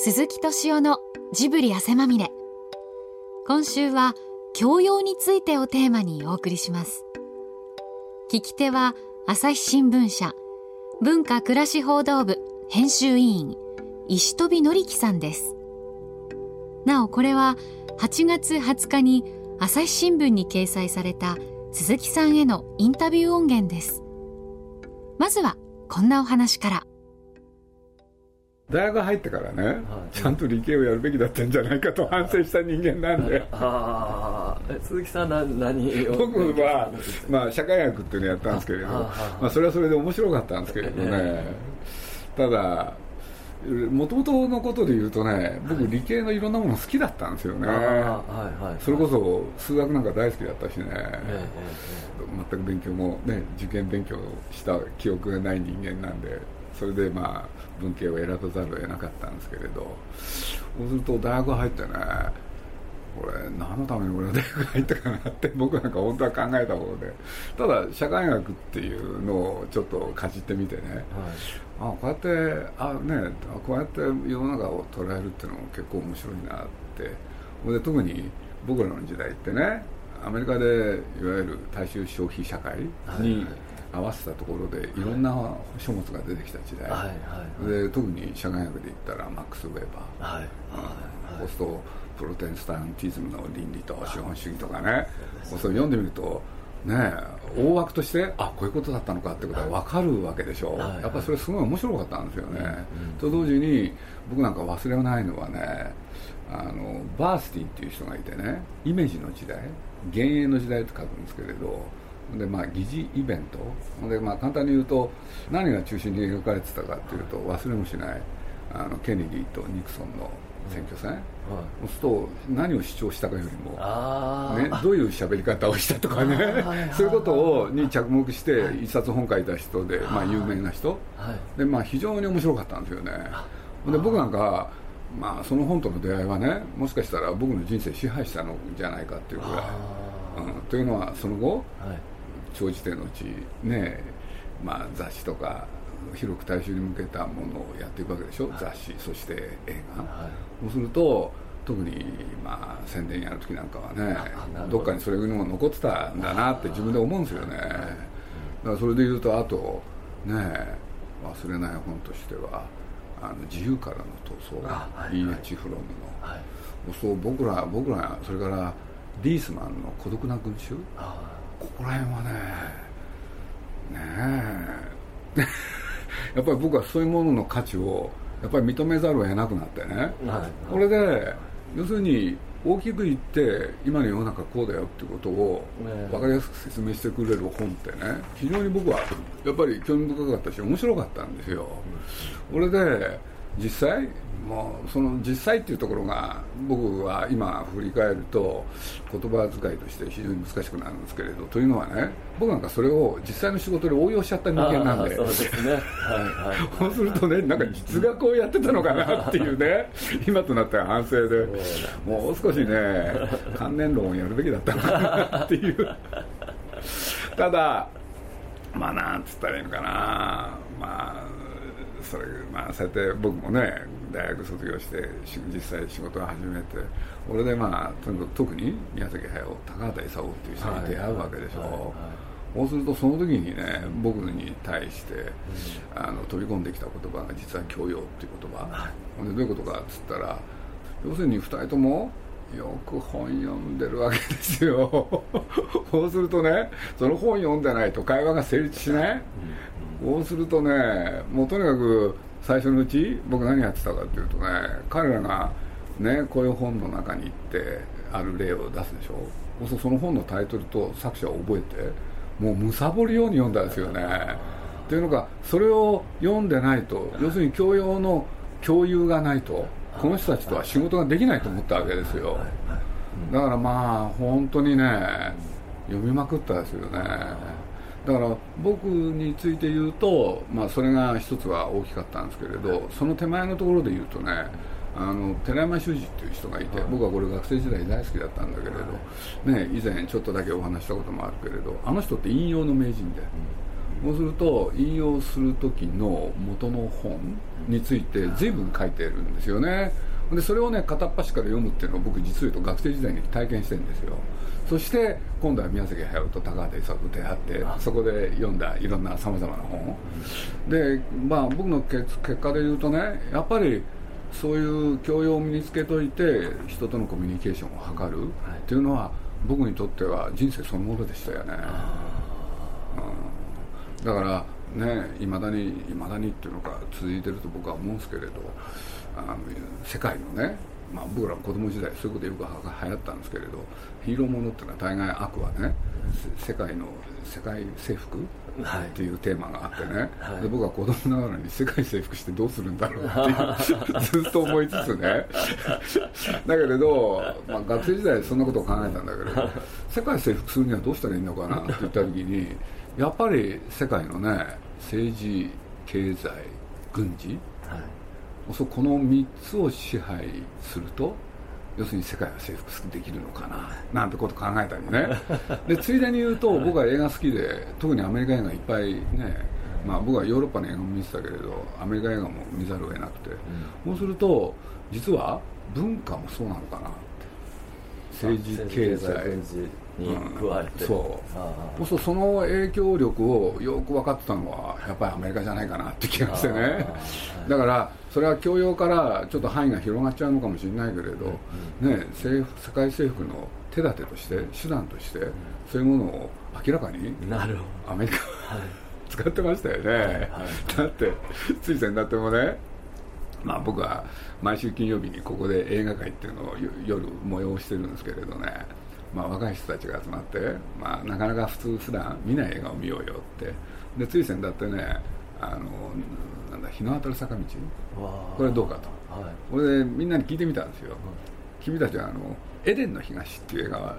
鈴木敏夫のジブリ汗まみれ。今週は教養についてをテーマにお送りします。聞き手は朝日新聞社文化暮らし報道部編集委員石飛紀樹さんです。なおこれは8月20日に朝日新聞に掲載された鈴木さんへのインタビュー音源です。まずはこんなお話から。大学入ってからね、はい、ちゃんと理系をやるべきだったんじゃないかと反省した人間なんで ああ鈴木さんは何を？僕は、まあ、社会学っていうのをやったんですけれどまあ、それはそれで面白かったんですけれどね、えー、ただもともとのことで言うとね僕理系のいろんなもの好きだったんですよね、それこそ数学なんか大好きだったしね、えー、全く勉強もね受験勉強した記憶がない人間なんでそれでまあ文系を選ばざるを得なかったんですけれどそうすると大学入ってねこれ何のために俺は大学入ったかなって僕なんか本当は考えたことでただ社会学っていうのをちょっとかじってみてね、はい、あこうやってあねこうやって世の中を捉えるっていうのも結構面白いなって。で特に僕らの時代ってねアメリカでいわゆる大衆消費社会に、はい合わせたところでい。ろんな書物が出てきた時代、はいはいはい、で特に社会学で言ったらマックス・ウェーバー、はいはい、そうするとプロテスタンティズムの倫理と資本主義とかね、それ読んでみるとね大枠としてあこういうことだったのかってことが分かるわけでしょ、はいはい、やっぱそれすごい面白かったんですよね、うん、と同時に僕なんか忘れないのはねあのバースティンっていう人がいてねイメージの時代幻影の時代って書くんですけれどでまあ、疑似イベント。で、まあ、簡単に言うと何が中心に描かれてたかというと忘れもしないあのケネディとニクソンの選挙戦、はい、そうすると何を主張したかよりも、ね、どういう喋り方をしたとかね。そういうことをに着目して一冊本書いた人で、まあ、有名な人、でまあ、非常に面白かったんですよね。で僕なんかまあ、その本との出会いはねもしかしたら僕の人生支配したのじゃないかっていうぐらい、うん、というのはその後、はい長時点のうちね、まあ、雑誌とか広く大衆に向けたものをやっていくわけでしょ、はい、雑誌そして映画、はい、そうすると特にまあ宣伝やる時なんかはねど。っかにそれも残ってたんだなって自分で思うんですよね。だからそれで言うとあとね忘れない本としては「あの自由からの闘争」はい、E.H. フロムの、はい、そう僕ら僕らそれからリースマンの「孤独な群衆」ここら辺はねねえ。やっぱり僕はそういうものの価値をやっぱり認めざるを得なくなってね、はい、これで要するに大きく言って今の世の中こうだよっていうことを分かりやすく説明してくれる本ってね非常に僕はやっぱり興味深かったし面白かったんですよ。これで実際もうその実際っていうところが僕は今振り返ると言葉遣いとして非常に難しくなるんですけれどというのはね僕なんかそれを実際の仕事で応用しちゃった人間なんで。そうですね、はいはい、そうするとねなんか実学をやってたのかなっていうね 今となっては反省でもう少しね観念論をやるべきだったのかなっていう。ただまあなんつったらいいのかな。まあそれまあそうやって僕もね大学卒業して実際仕事を始めて俺でまあとにかく特に宮崎駿高畑勲っていう人に出会うわけでしょ、はいはい。はい、そうするとその時にね僕に対して、うん、あの飛び込んできた言葉が実は教養っていう言葉、はい、でどういうことかっつったら要するに2人ともよく本読んでるわけですよ。そうするとねその本読んでないと会話が成立しない、うん、そうするとねもうとにかく最初のうち僕何やってたかっていうとね彼らがねこういう本の中に行ってある例を出すでしょ。そうその本のタイトルと作者を覚えてもうむさぼるように読んだんですよね。っていうのがそれを読んでないと要するに教養の共有がないとこの人たちとは仕事ができないと思ったわけですよ。だからまあ本当にね読みまくったですよね。だから僕について言うと、まあ、それが一つは大きかったんですけれどその手前のところで言うとねあの寺山修司っていう人がいて、僕はこれ学生時代大好きだったんだけれど、ね、以前ちょっとだけお話したこともあるけれどあの人って引用の名人で、そうすると引用する時の元の本について随分書いてるんですよね。でそれをね片っ端から読むっていうのを僕実を言うと学生時代に体験してるんですよ。そして今度は宮崎駿と高畑勲と出会ってそこで読んだいろんなさまざまな本。でまあ僕の結果で言うとねやっぱりそういう教養を身につけといて人とのコミュニケーションを図るっていうのは僕にとっては人生そのものでしたよね、うん、だからねいまだにいまだにっていうのか続いてると僕は思うんですけれどあの世界のねまあ、僕ら子供時代そういうことよく流行ったんですけれどヒーローものっていうのは大概悪はね世界の世界征服っていうテーマがあってね、はい、で僕は子供ながらに世界征服してどうするんだろうっていう ずっと思いつつね。だけれど、まあ、学生時代そんなことを考えたんだけど世界征服するにはどうしたらいいのかなって言った時にやっぱり世界のね政治経済軍事そこの3つを支配すると要するに世界は征服できるのかななんてこと考えたりね。でついでに言うと僕は映画好きで特にアメリカ映画いっぱいねまあ、僕はヨーロッパの映画も見てたけれどアメリカ映画も見ざるを得なくて、うん、そうすると実は文化もそうなのかなって。政治経済に加えて、う。ん、そうそうその影響力をよく分かってたのはやっぱりアメリカじゃないかなって気がしてね。だからそれは教養からちょっと範囲が広がっちゃうのかもしれないけれど、ね、世界征服の手立てとして手段としてそういうものを明らかにアメリカは 使ってましたよね、はいはい、だってつい先だってもねまあ、僕は毎週金曜日にここで映画会っていうのを夜催してるんですけれどねまあ、若い人たちが集まって、まあ、なかなか普通普段見ない映画を見ようよって。でつい先だってねあのなんだ日の当たる坂道。これどうかと、はい、これでみんなに聞いてみたんですよ、君たちはあの「エデンの東」っていう映画は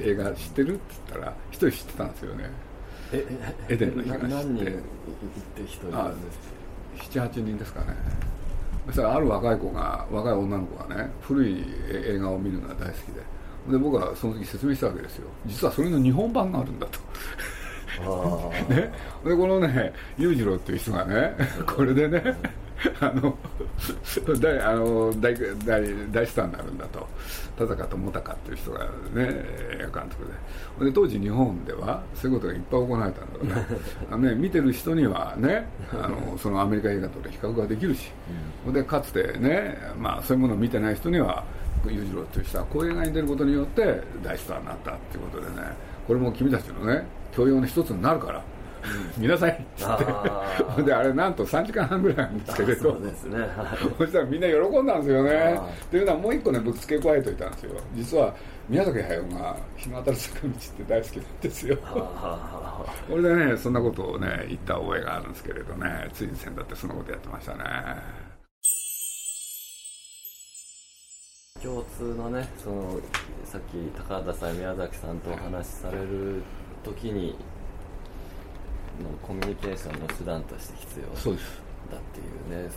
映画知ってるって言ったら一人知ってたんですよね。えエデンの東って。何人行って一人なんです78人ですかね。そしたらある若い子が若い女の子がね古い映画を見るのが大好きでで僕はその時説明したわけですよ。実はそれの日本版があるんだと。ね、でこのね裕次郎っていう人がねこれでねあの大あの大大大スターになるんだと。田坂智隆っていう人がね映画監督で。で当時日本ではそういうことがいっぱい行われたんだからね。あのね見てる人にはねあのそのアメリカ映画と比較ができるし、でかつてね、まあ、そういうものを見てない人には裕次郎という人はこういう映画に出ることによって大スターになったっていうことでねこれも君たちのね教養の一つになるから見なさいっつって。であれなんと3時間半ぐらいなんですけれどそうですね、そしたらみんな喜んだんですよね。っていうのはもう一個ね僕付け加えといたんですよ。実は宮崎駿が日の当たる坂道って大好きなんですよ。これでねそんなことをね言った覚えがあるんですけれどねついに先だってそんなことやってましたね共通のねそのさっき高畑さん宮崎さんとお話しされる時にのコミュニケーションの手段として必要だっていうね。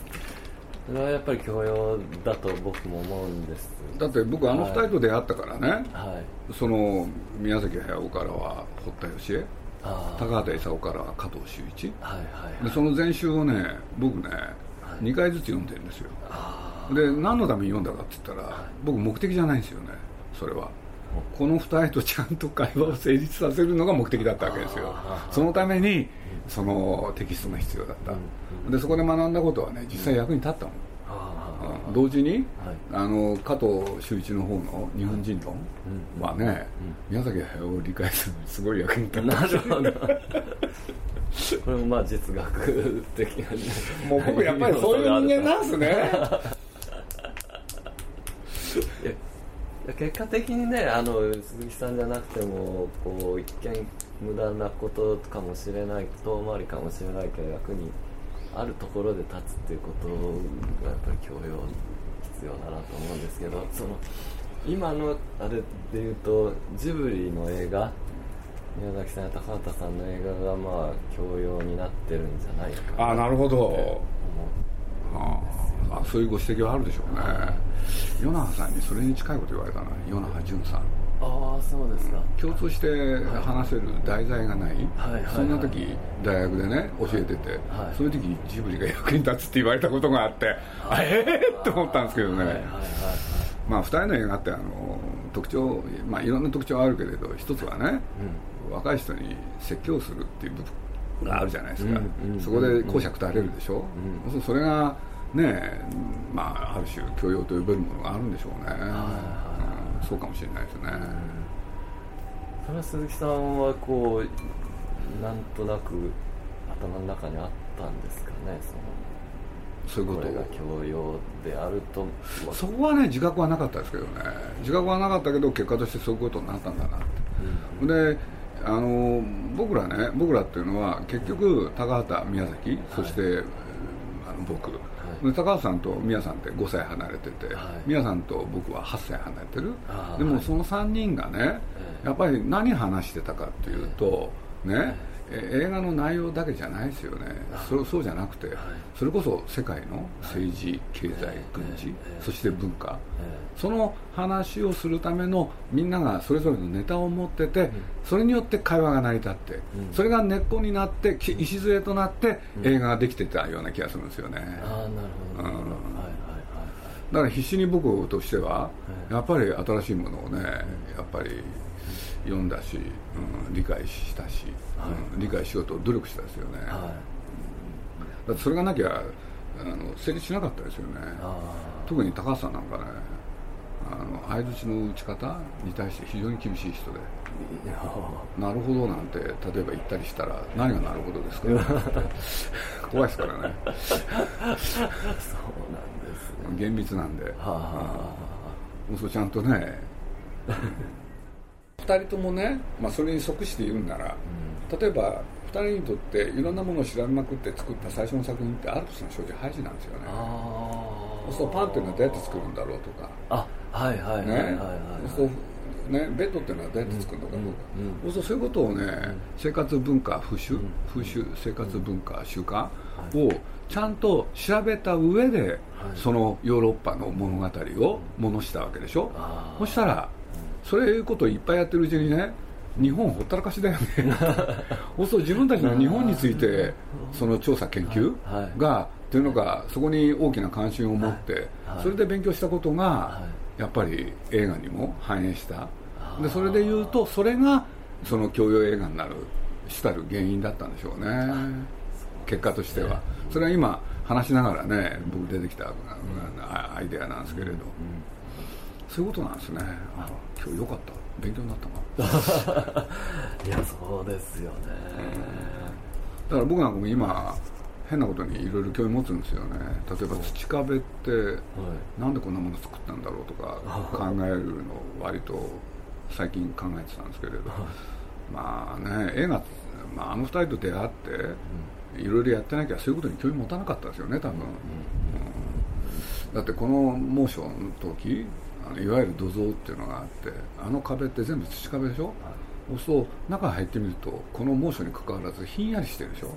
それはやっぱり教養だと僕も思うんです。だって僕あの二人と出会ったからね、はい、その宮崎駿からは堀田芳恵。高畑勲からは加藤修一、はいはい、でその前週をね僕ね、はい、2回ずつ読んでるんですよで何のために読んだかって言ったら、はい、僕目的じゃないんですよねそれは。この2人とちゃんと会話を成立させるのが目的だったわけですよ。そのためにそのテキストが必要だった、でそこで学んだことはね実際役に立ったもん、うん、同時に、はい、あの加藤修一の方の日本人論はね、宮崎駿を理解するのにすごい役に立った。なるほど。これもまあ哲学的な、もう僕やっぱりそういう人間なんですね結果的にねあの鈴木さんじゃなくてもこう一見無駄なことかもしれない遠回りかもしれないけど役にあるところで立つっていうことがやっぱり教養必要だなと思うんですけどその今のあれで言うとジブリの映画宮崎さんや高畑さんの映画がまあ教養になってるんじゃないかなあなるほど。ああそういうご指摘はあるでしょうね。与那覇さんにそれに近いこと言われたな与那覇淳さん。あああそうですか。共通して話せる題材がない、はいはいはい。そんな時大学でね教えてて、はい。そういう時ジブリが役に立つって言われたことがあって、あええー、って思ったんですけどね、はいはいはいまあ、2人の映画ってあの特徴、まあ、いろんな特徴はあるけれど一つはね、若い人に説教するっていう部分があるじゃないですか、うんうんそこで講釈垂れるでしょ、うん。そうそれがねまあ、ある種教養と呼べるものがあるんでしょうね、はいうんそうかもしれないですね、それは鈴木さんはこうなんとなく頭の中にあったんですかねそういうこと。そのこれが教養であると。そこはね自覚はなかったですけどね。自覚はなかったけど結果としてそういうことになったんだなって、であの僕らね僕らっていうのは結局高畑宮崎そして、あの僕、で高畑さんと宮さんって5歳離れてて、はい。宮さんと僕は8歳離れてる。でもその3人がねえやっぱり何話してたかっていうとねえ映画の内容だけじゃないですよね。そそうじゃなくてそれこそ世界の政治経済軍事ええそして文化。えその話をするためのみんながそれぞれのネタを持ってて、それによって会話が成り立って、うん。それが根っこになってき礎となって映画ができてたような気がするんですよね、えああなるほど。うん。はいはいだから必死に僕としては、ええやっぱり新しいものをね、やっぱり読んだし、うん、理解したし、うん理解しようと努力したですよね、はい。はいだってそれがなきゃあの成立しなかったですよね。あ特に高橋さんなんかねあの相づちの打ち方に対して非常に厳しい人で。あいや「なるほど」なんて例えば言ったりしたら「何がなるほどですか? 」怖いですからね。そうなん厳密なんで。はあはあちゃんとね。2人ともね、まあ、それに即して言うんなら例えば2人にとっていろんなものを調べまくって作った最初の作品ってアルプスの少女ハイジなんですよね。あそうするとパンっていうのはどうやって作るんだろうとか。あはいはいはいはいはい。ねねベッドっていうのはどうやって作るのかとか、そうするとそういうことをね、生活文化風習、風習生活文化習慣をちゃんと調べた上で、そのヨーロッパの物語を物したわけでしょ、あー。そしたらそういうことをいっぱいやってるうちにね日本ほったらかしだよね。そう自分たちの日本についてその調査研究はい。がっていうのがそこに大きな関心を持ってはい。それで勉強したことがはやっぱり映画にも反映した。でそれで言うとそれがその教養映画になる主たる原因だったんでしょうね。結果としては。それは今話しながらね僕出てきたあアイデアなんですけれど。そういうことなんですね。あ今日よかった。勉強になったな。いやそうですよね。だから僕なんかも今変なことにいろいろ興味持つんですよね。例えば土壁ってなんでこんなもの作ったんだろうとか考えるの割と最近考えてたんですけれど。まあね映画、まあ、あの二人と出会っていろいろやってなきゃそういうことに興味持たなかったですよね多分、うん。だってこの猛暑の時あのいわゆる土蔵っていうのがあってあの壁って全部土壁でしょ、そうすると中入ってみるとこの猛暑にかかわらずひんやりしてるでしょ？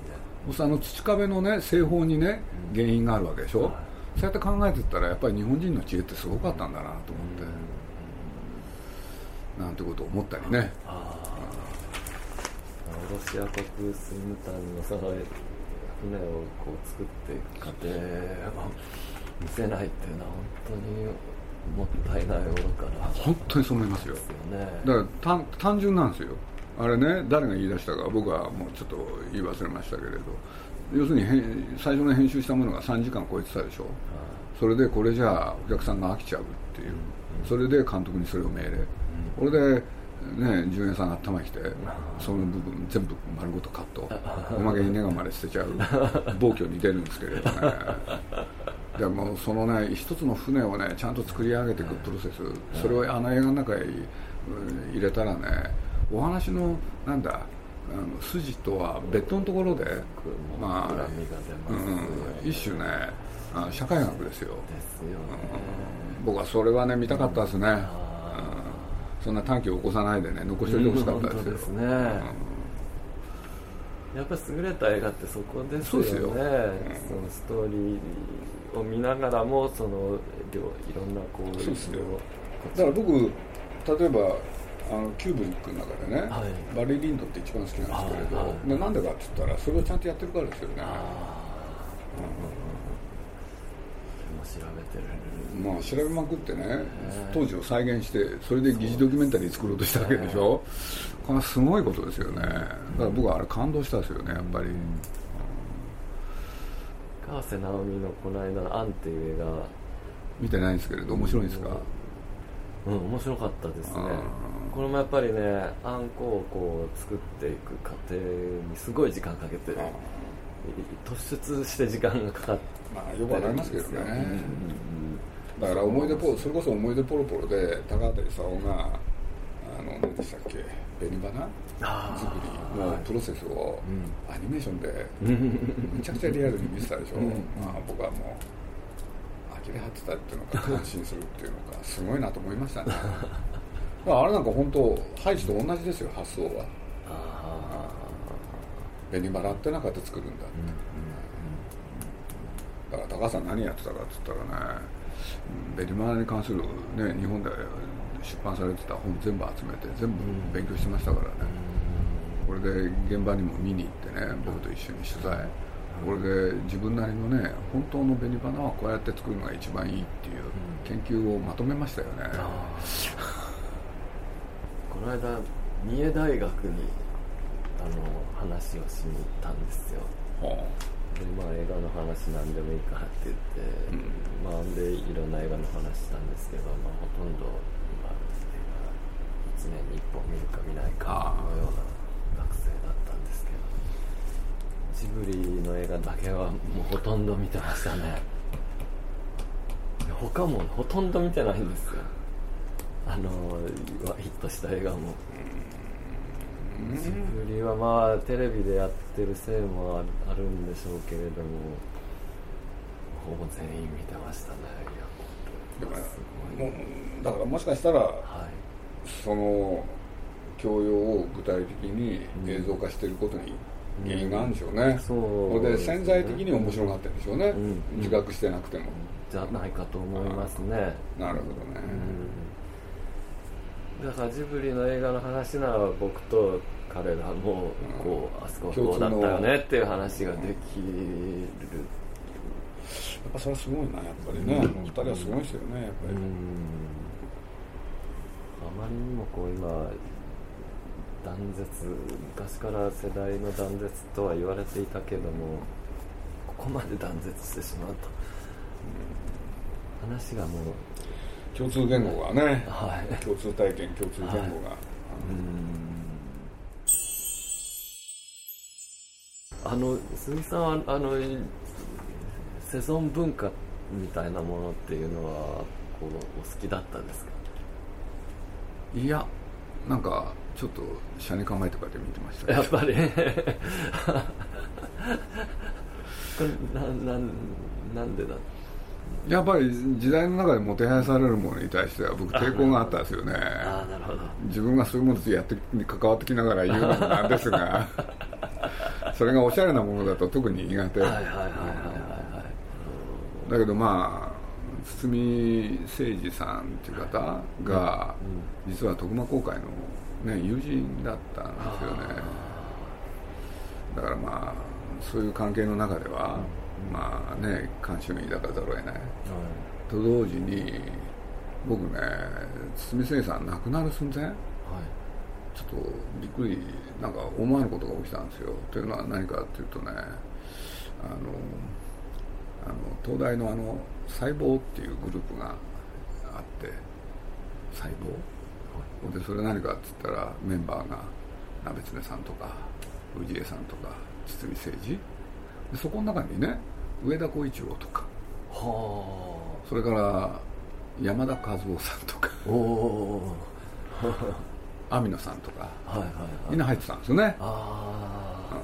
あの土壁のね製法にね原因があるわけでしょ、そうやって考えてったらやっぱり日本人の知恵ってすごかったんだなと思って、なんてことを思ったりね、ああロシア国スイムタンのその船をこう作っていく過程を見せないっていうのは本当にもったいない愚かな本当にそう思いますよね。だから単単純なんですよあれね誰が言い出したか僕はもうちょっと言い忘れましたけれど。要するに最初の編集したものが3時間超えてたでしょ。それでこれじゃあお客さんが飽きちゃうっていう。それで監督にそれを命令。これでね純也さんが頭きてその部分全部丸ごとカット。おまけにネガまで捨てちゃう。暴挙に出るんですけれどね。でもそのね一つの船をねちゃんと作り上げていくプロセス。それをあの映画の中に入れたらねお話のなんだあの筋とは別途のところでまあ、うん、一種ねあ社会学ですよ。ですよね。僕はそれはね見たかったですね、うん。あそんな短期を起こさないでね残しておいてほしかったですよ。ですね。やっぱり優れた映画ってそこですよね。そのストーリーを見ながらもその両いろんなこうそうですよ。こだから僕例えばあのキューブリックの中でね、はい。バリー・リンドって一番好きなんですけれど、はいなんでかって言ったらそれをちゃんとやってるからですよね。調べてるまあ調べまくってね当時を再現してそれで疑似ドキュメンタリー作ろうとしたわけでしょ。これはすごいことですよね。だから僕はあれ感動したんですよねやっぱり、川瀬直美のこの間の「アン」っていう映画。見てないんですけれど面白いんですか、うん面白かったですね。これもやっぱりねあんこをこう作っていく過程にすごい時間かけて突出して時間がかかってまあよくわかりますけどね、うんうんだから思い出ポそれこそ思い出ポロポロで高畑勲があの何でしたっけ紅花？あ作りのプロセスをアニメーションでめちゃくちゃリアルに見せたでしょ、まあ、僕はもう呆れ果てたっていうのか感心するっていうのかすごいなと思いましたね。あれなんか本当ハイジと同じですよ発想は。あ紅花って中で作るんだーうんだから高橋さん何やってたかって言ったらねうんベリマナに関する、ね、日本で出版されてた本全部集めて全部勉強してましたからね、これで現場にも見に行ってね僕と一緒に取材これで自分なりのね本当の紅花はこうやって作るのが一番いいっていう研究をまとめましたよね、この間三重大学にあの話をしに行ったんですよ。はでまあ映画の話なんでもいいからって言って、まあでいろんな映画の話したんですけど、まあ、ほとんど、まあ、映画1年に1本見るか見ないかのような学生だったんですけどジブリ画だけはもうほとんど見てましたね。で他もほとんど見てないんですよ。あのヒットした映画も。ジブリはまあテレビでやってるせいもあるあるんでしょうけれどもほぼ全員見てましたね。いやだからすだからもしかしたらはい。その教養を具体的に映像化していることに原因があるんでしょうね、そうれで潜在的に面白がってるんでしょうね、うん。自覚してなくても、じゃないかと思いますね。なるほどね、うん。だからジブリの映画の話なら僕と彼らもこう、あそこはこうだったよねっていう話ができる。やっぱそれはすごいなやっぱりね、二人はすごいですよねやっぱり、うん。あまりにもこう今断絶昔から世代の断絶とは言われていたけどもここまで断絶してしまうと、話がもう共通言語がね、はい。共通体験共通言語が、うん。あの鈴木さんはあのセゾン文化みたいなものっていうのはこうお好きだったですか？いやなんかちょっと車に構えとかで見てましたやっぱり。ななんなんでだやっぱり時代の中でもてはやされるものに対しては僕抵抗があったんですよね。ああなるほど。自分がそういうものとやって関わってきながら言うのもなんですが。それがおしゃれなものだと特に苦手。だけどまあ堤誠二さんっていう方が実は徳間公会の、ね、友人だったんですよね。だからまあそういう関係の中では、まあね関心を抱かざるを得ない。と同時に僕ね堤誠二さん亡くなる寸前はい。ちょっとびっくりなんか思わぬことが起きたんですよ。というのは何かっていうとねあのあの東大のあの細胞っていうグループがあって細胞？でそれ何かって言ったらメンバーが鍋爪さんとか氏家さんとか堤誠二。でそこの中にね上田浩一郎とか。はそれから山田和夫さんとか。あおお網野さんとか。はいはいはい。みんな入ってたんですよね。あ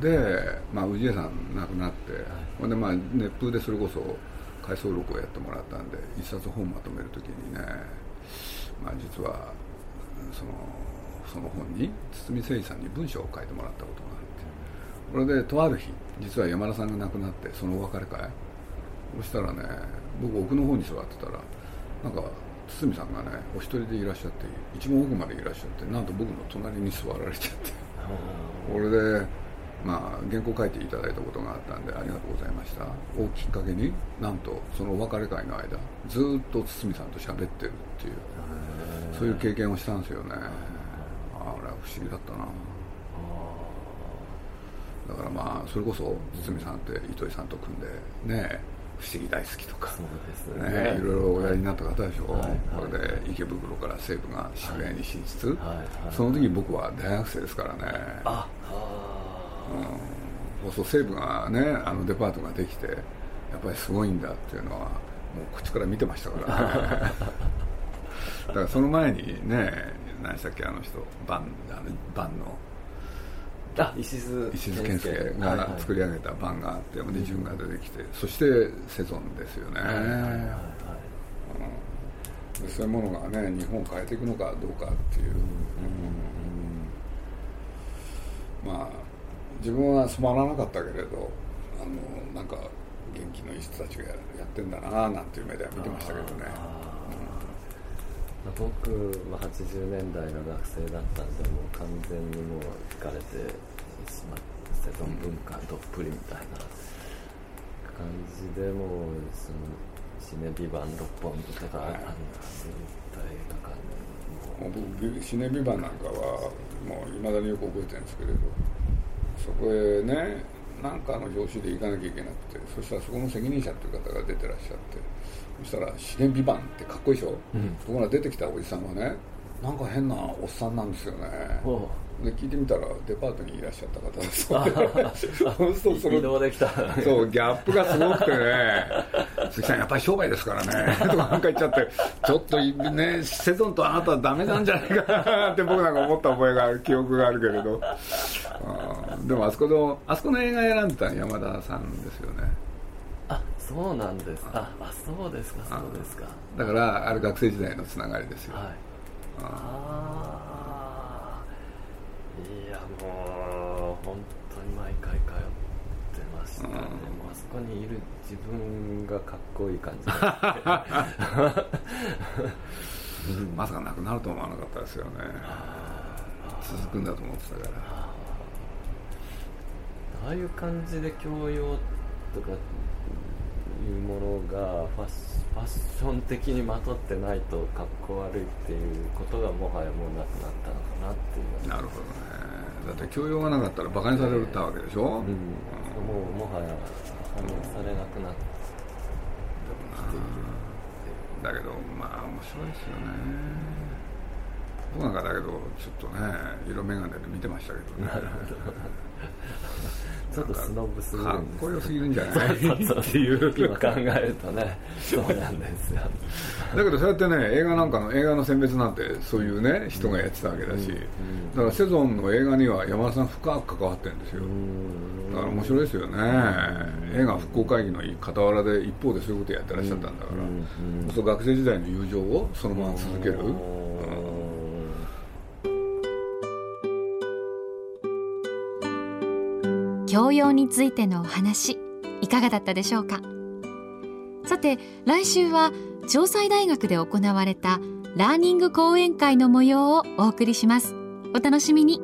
で、まあ、氏家さん亡くなって、ほんでまあ熱風でそれこそ回想録をやってもらったんで一冊本まとめるときにね、まあ、実はそのその本に堤誠二さんに文章を書いてもらったことがあってこれでとある日実は山田さんが亡くなってそのお別れ会。そしたらね僕奥の方に座ってたらなんか堤さんがねお一人でいらっしゃって一番奥までいらっしゃってなんと僕の隣に座られちゃって。これでまあ原稿書いていただいたことがあったんでありがとうございました。をきっかけになんとそのお別れ会の間ずっと堤さんと喋ってるっていうそういう経験をしたんですよね。あれは不思議だったな。だからまあそれこそ堤さんって糸井さんと組んでね不思議大好きとかそうですね、ねいろいろおやりになった方でしょ、はいはい。これで池袋から西武が渋谷に進出、はいはい。その時僕は大学生ですからね、あうん、そうそう西武がねあのデパートができてやっぱりすごいんだっていうのはもうこっちから見てましたから。ね だからその前にね何でしたっけあの人バンあのバンの。あ石津石津健介が作り上げた版があって山根潤が出てきて、そしてセゾンですよね、はいはいはいはい。でそういうものがね日本を変えていくのかどうかっていう、うん。まあ自分は染まらなかったけれどあのなんか元気のいい人たちがやってんだななんていう目では見てましたけどね。僕、まあ、80年代の学生だったんでもう完全にもう疲れてしまってセゾン文化どっぷりみたいな感じでもうそのシネビバン六本木とか、はいあんなそういった映画館もう僕シネビバンなんかはもういまだによく覚えてるんですけれどそこへね何かの表紙で行かなきゃいけなくてそしたらそこの責任者っていう方が出てらっしゃってそしたら「シネビバン」ってかっこいいでしょ、うん。ところが出てきたおじさんはねなんか変なおっさんなんですよね。おで聞いてみたらデパートにいらっしゃった方で。す そうそうその移動できた。そう、ギャップがすごくてね、鈴木さん、やっぱり商売ですからね、とかなんか言っちゃって、ちょっとね、セゾンとあなたはダメなんじゃないかなって僕なんか思った覚えがある、記憶があるけれど、うんでもあそこの、あそこの映画選んでたの山田さんですよね。あそうなんです。ああそうですかそうですか。だから、あれ学生時代のつながりですよ。はい。ああいやもう本当に毎回通ってましたね、うん。もうあそこにいる自分がかっこいい感じ まさかなくなると思わなかったですよね。続くんだと思ってたから。ああいう感じで教養とかいうものがファッシファッション的にまとってないとかっこ悪いっていうことがもはやもうなくなったのかなっていう。なるほどね。だって教養がなかったら馬鹿にされたわけでしょ、うん、もうもはや反応されなくなってきているだけどまあ面白いですよね僕なんかだけどちょっとね色眼鏡で見てましたけどね。ちょっとスノブすぎるかっこよすぎるんじゃない？そうそうっていう今考えるとね そうなんですよ。だけどそうやってね映画なんかの映画の選別なんてそういうね人がやってたわけだし、だからセゾンの映画には山田さん深く関わってるんですよ。だから面白いですよね。映画復興会議の傍らで一方でそういうことやってらっしゃったんだから、うんうん。そう学生時代の友情をそのまま続ける、教養についてのお話いかがだったでしょうか？さて来週は城西大学で行われたラーニング講演会の模様をお送りします。お楽しみに。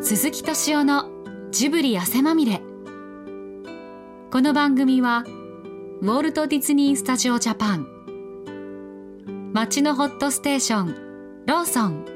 鈴木敏夫のジブリ汗まみれ。この番組はウォルト・ディズニー・スタジオ・ジャパン。街のホットステーションローソン。